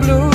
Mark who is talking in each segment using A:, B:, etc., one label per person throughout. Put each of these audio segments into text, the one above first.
A: blue.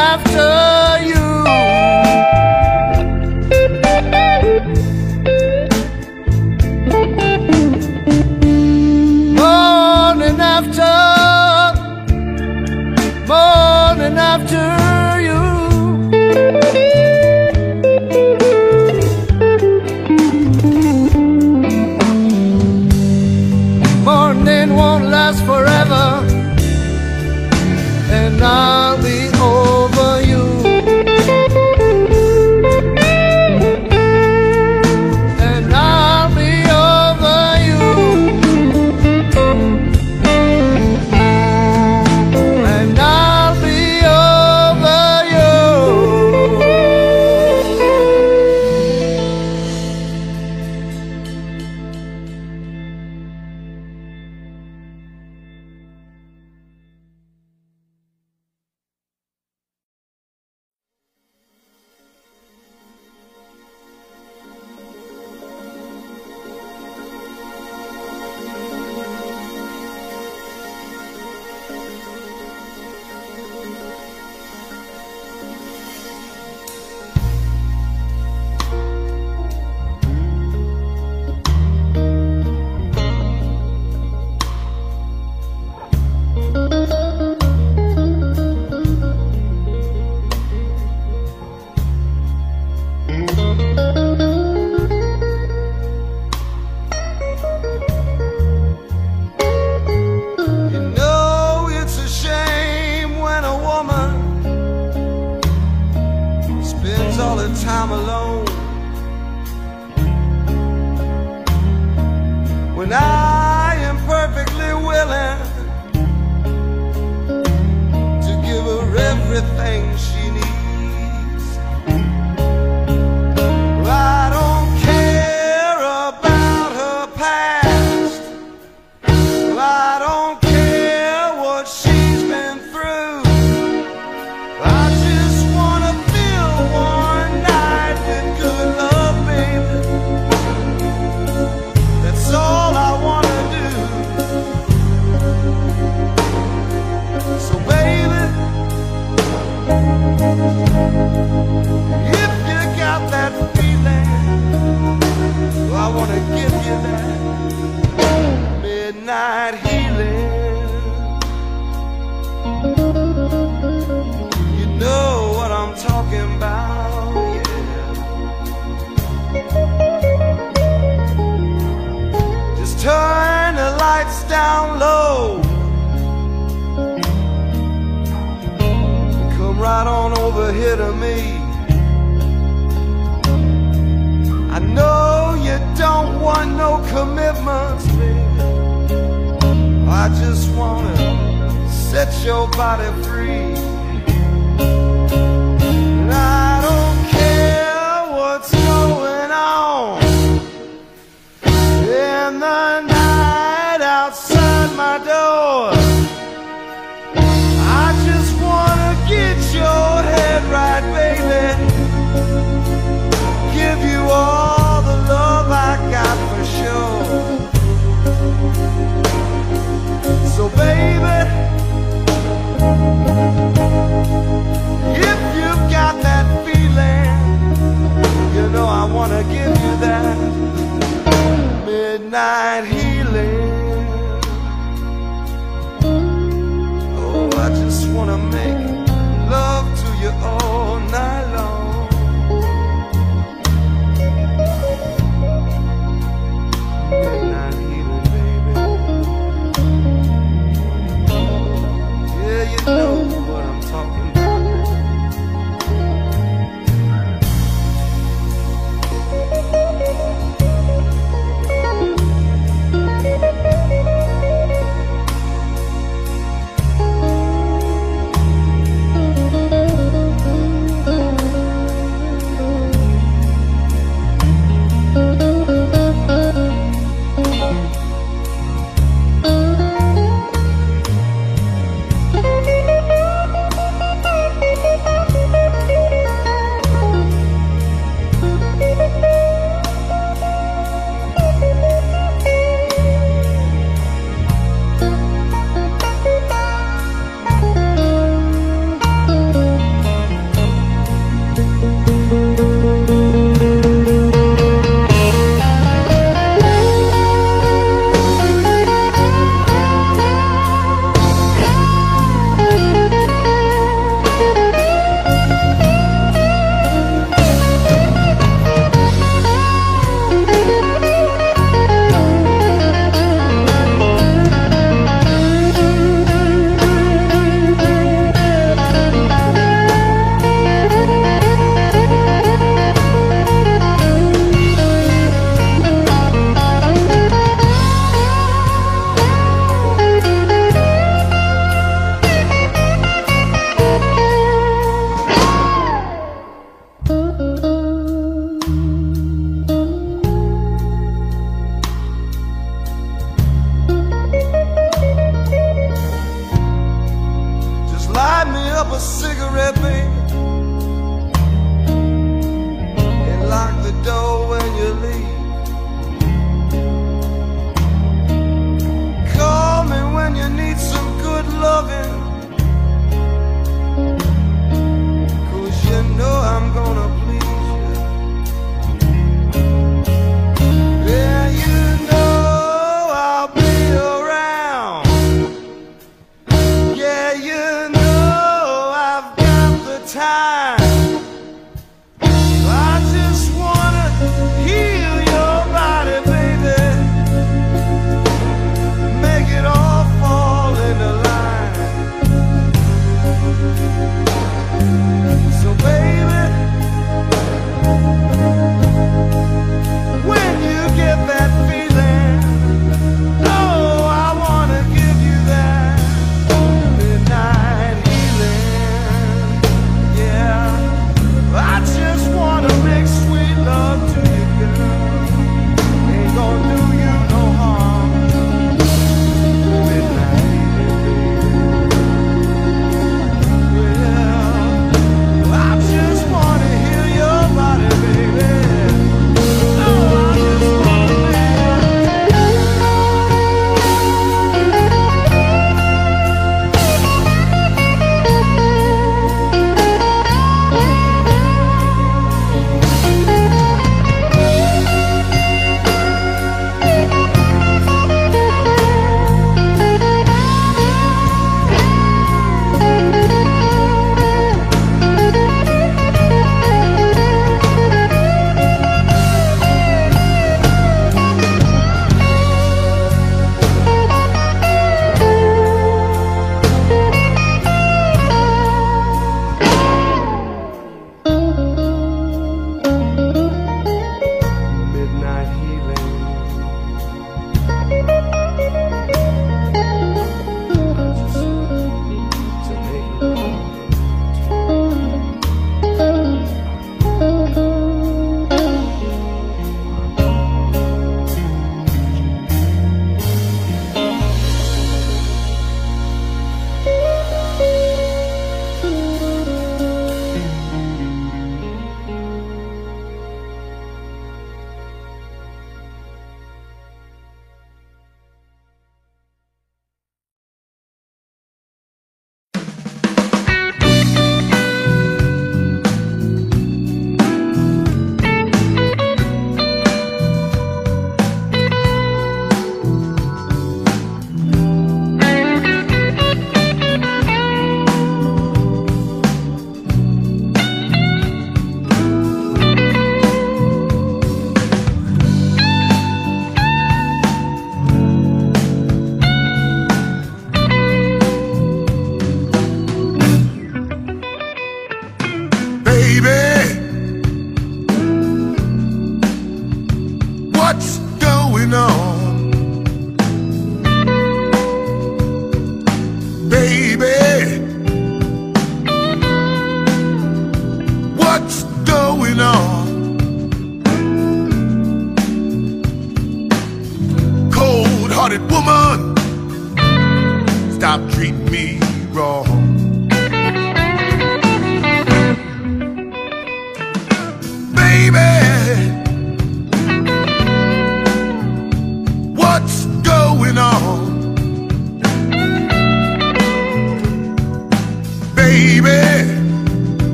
A: after. when I am perfectly willing to give her
B: everything she give you that midnight healing. You know what I'm talking about, yeah. Just turn the lights down low. Come right on over here to me. don't want no commitments, baby. I just wanna set your body free. And I don't care what's going on in the Música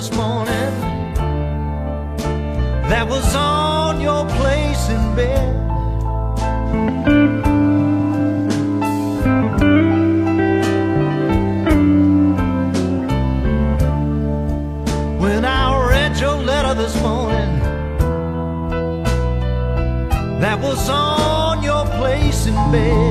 B: this morning that
C: was on your place in bed. When I read your letter this morning, that was on your place in bed.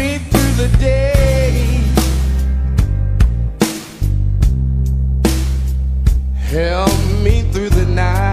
C: me
D: through the day. Help me through the night.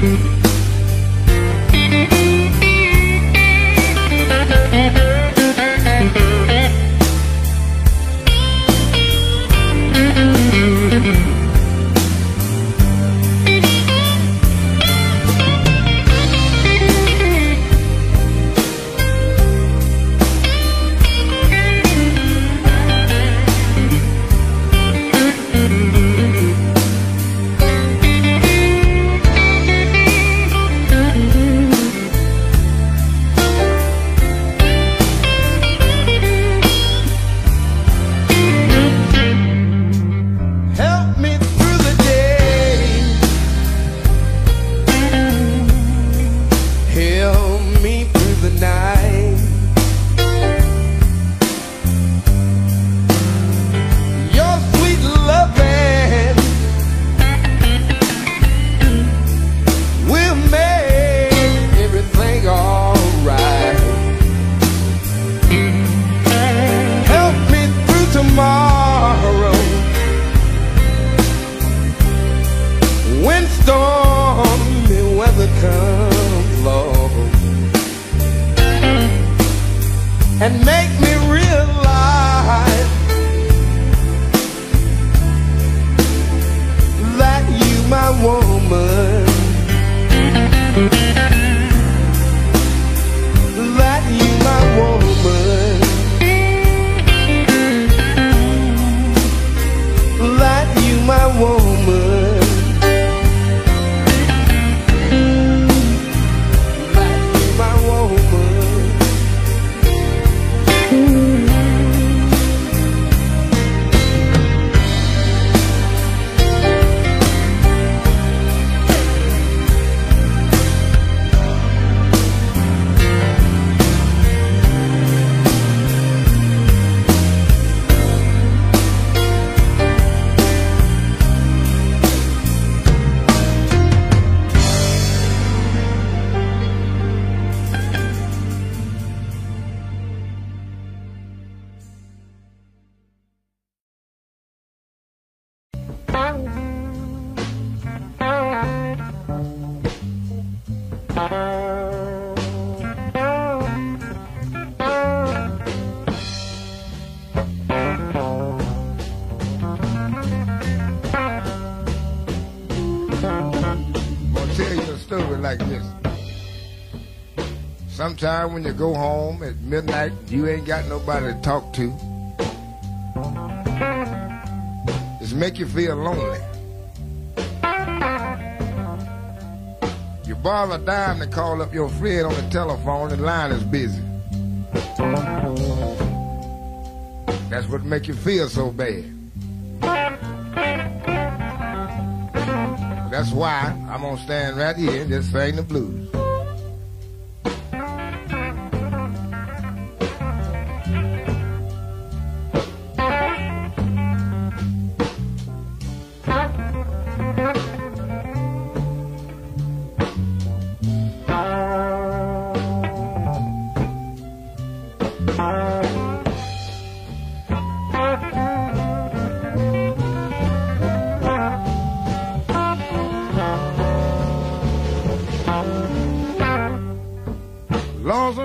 D: Thank you.
E: Sometime when you go home at midnight, you ain't got nobody to talk to. It's make you feel lonely. You borrow a dime to call up your friend on the telephone, the line is busy. That's what make you feel so bad. That's why I'm gonna stand right here and just sing the blues.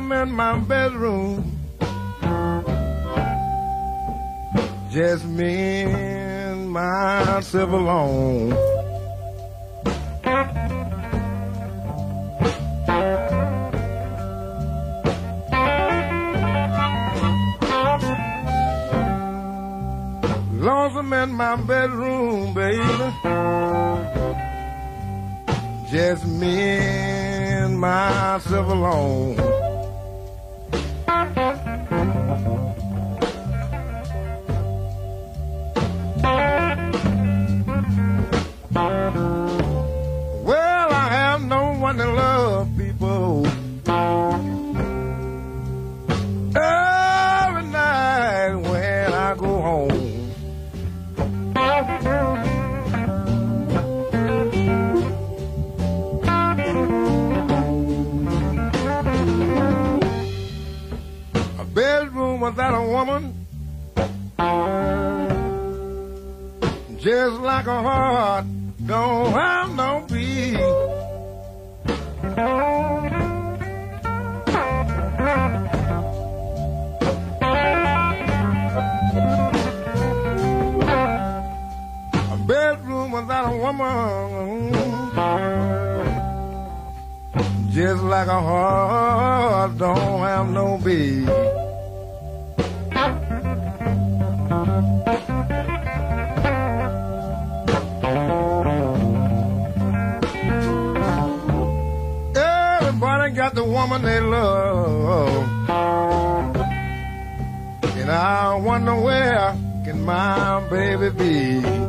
E: room in my bedroom. Just me and myself alone. Lonesome in my bedroom, baby. Just me and myself alone. Bedroom without a woman. Just like a heart don't have no peace. A bedroom without a woman. Just like a heart don't have no beat. Woman they love. And I wonder where can my baby be?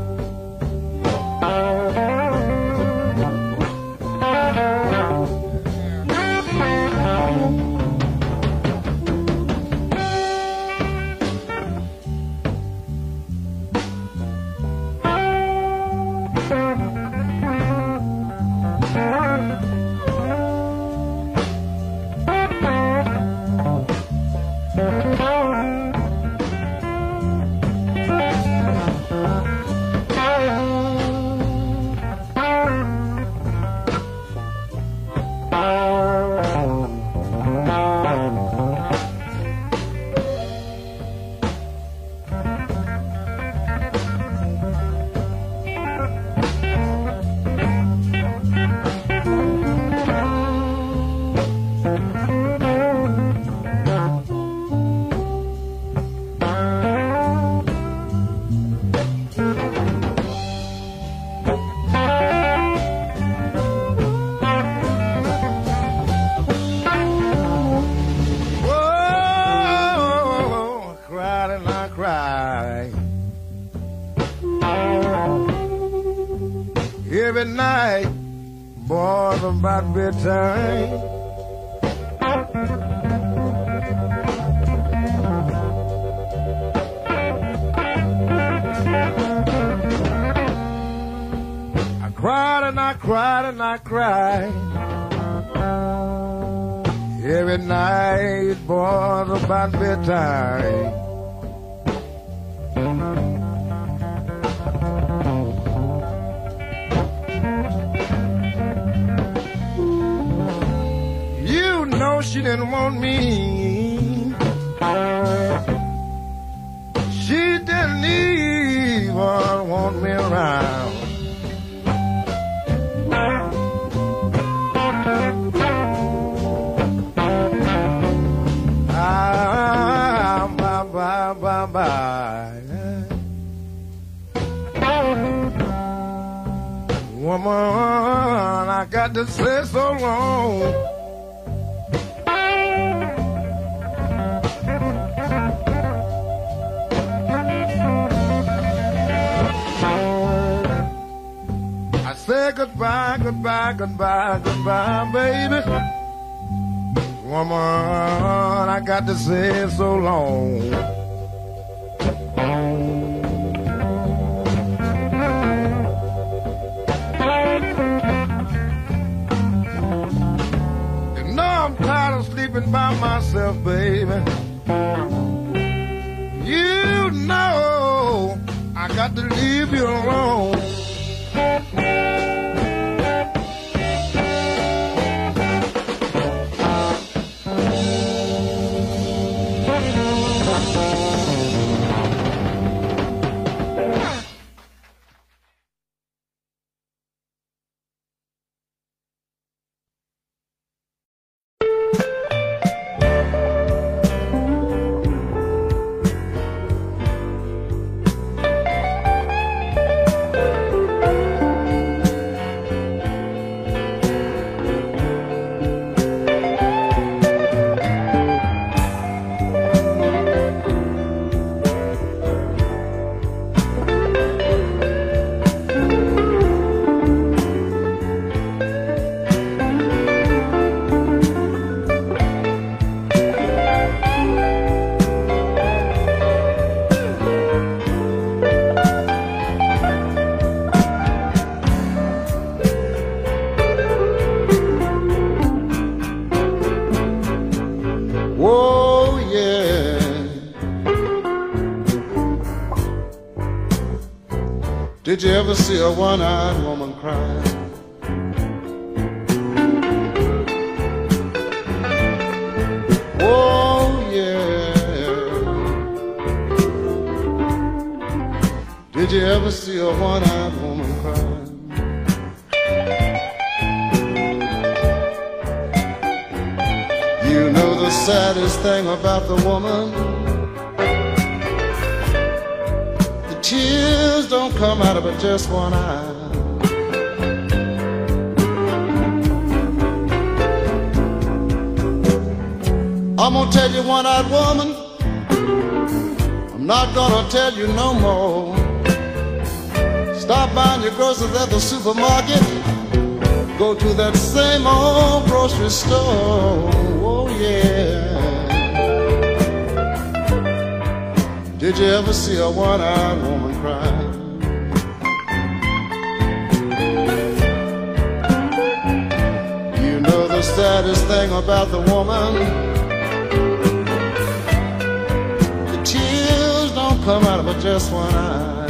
E: Didn't want me. She didn't even want me around. Ah, bye, bye, bye, bye. Woman, I got to say so long. Goodbye, goodbye, goodbye, baby. Woman, I got to say so long. You know I'm tired of sleeping by myself, baby. You know I got to leave you alone.
B: Did you ever see a one-eyed woman cry? Oh yeah. Did you ever see a one-eyed woman cry? You know the saddest thing about the woman come out of just one eye. I'm gonna tell you one-eyed woman. I'm not gonna tell you no more. Stop buying your groceries at the supermarket. Go to that same old grocery store. Oh yeah. Did you ever see a one-eyed woman cry? Saddest thing about the woman. The tears don't come out of just one eye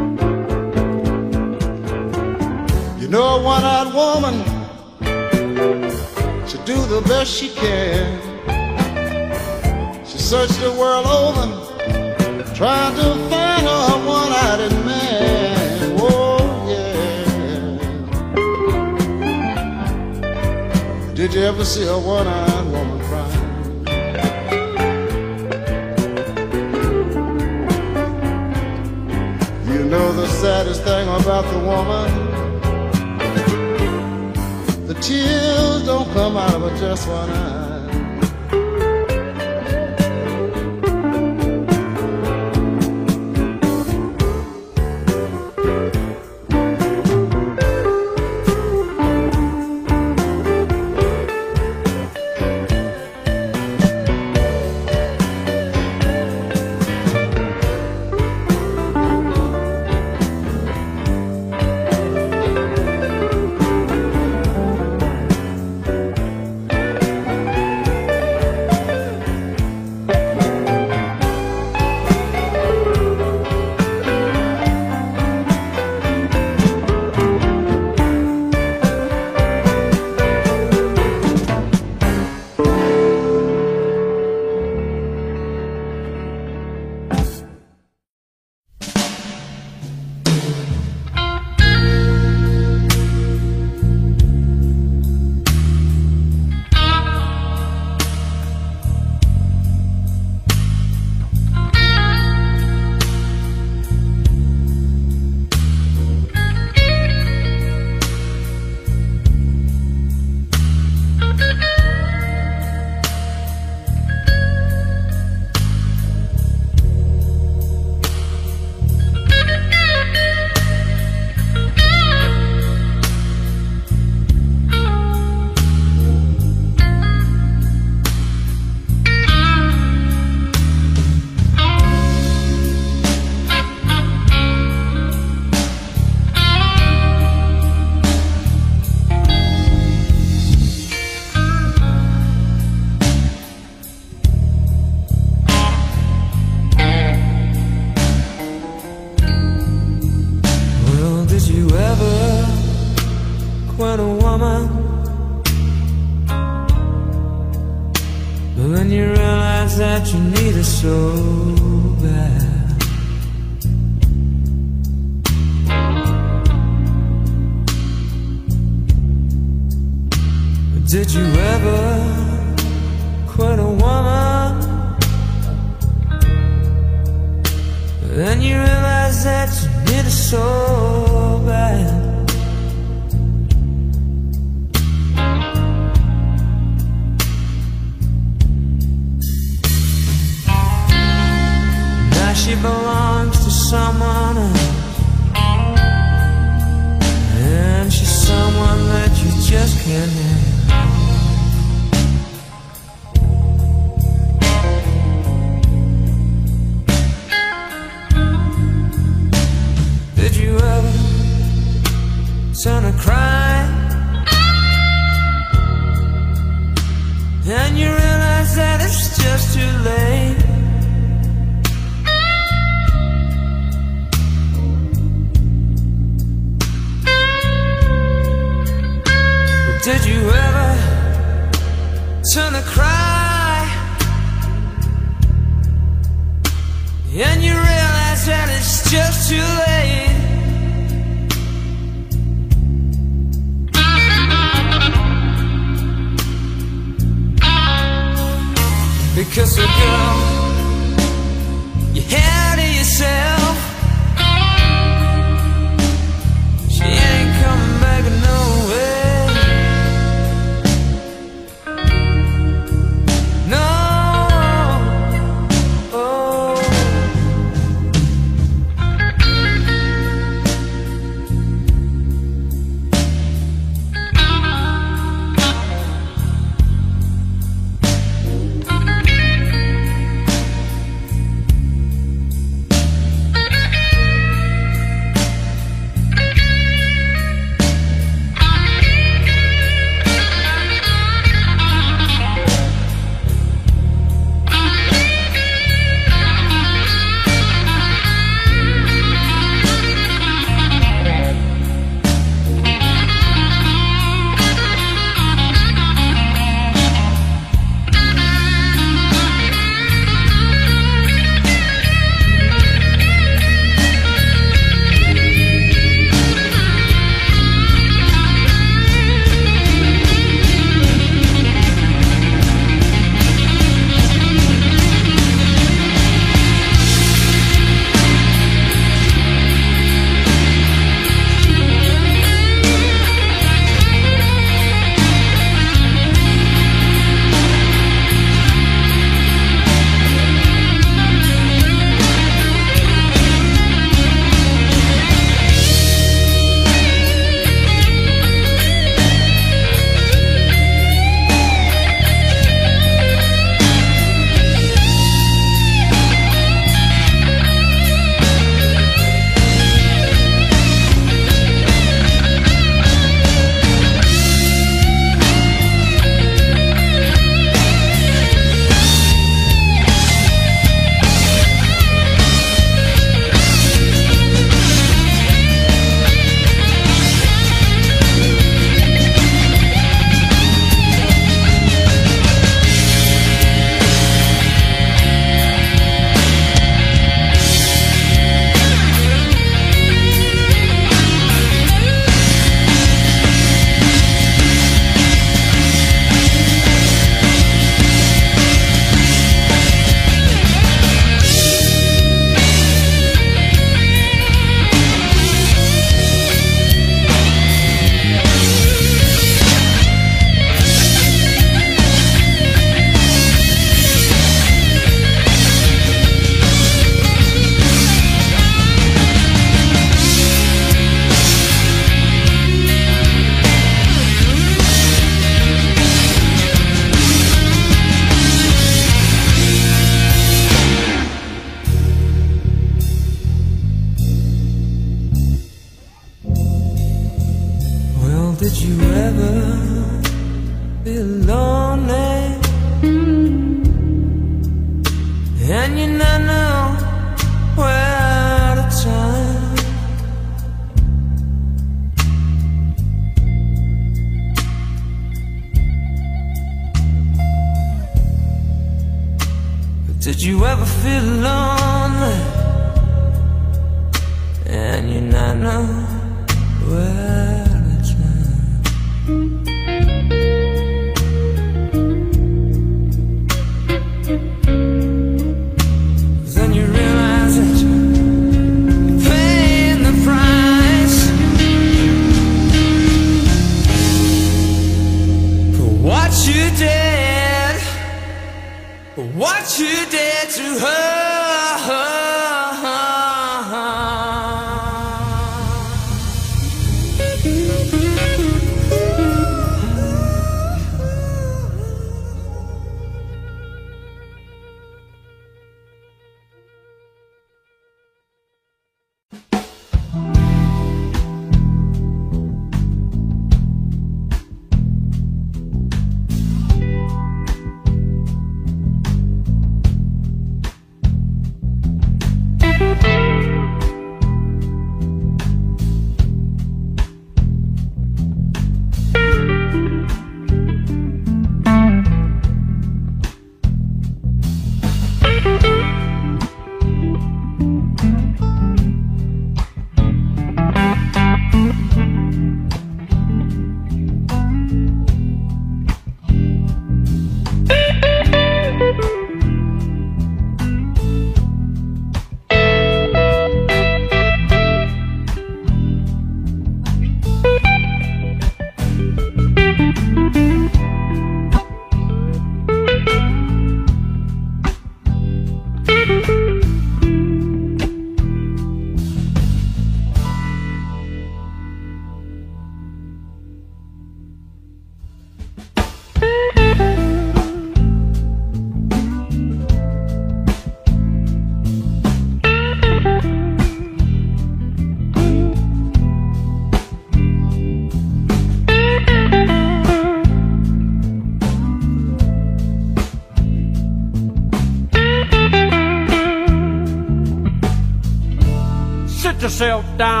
F: myself down.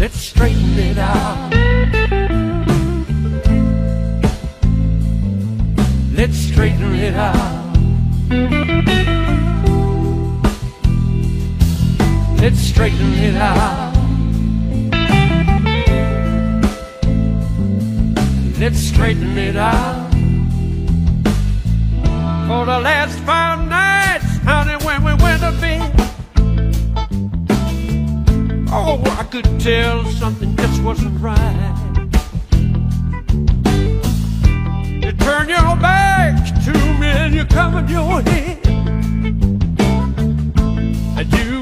F: Let's straighten it out. Let's straighten it out. Let's straighten it out. Let's straighten it out. For the last time. Oh, I could tell something just wasn't right. You turn your back to me and you come in your
G: head. And you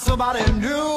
G: somebody new.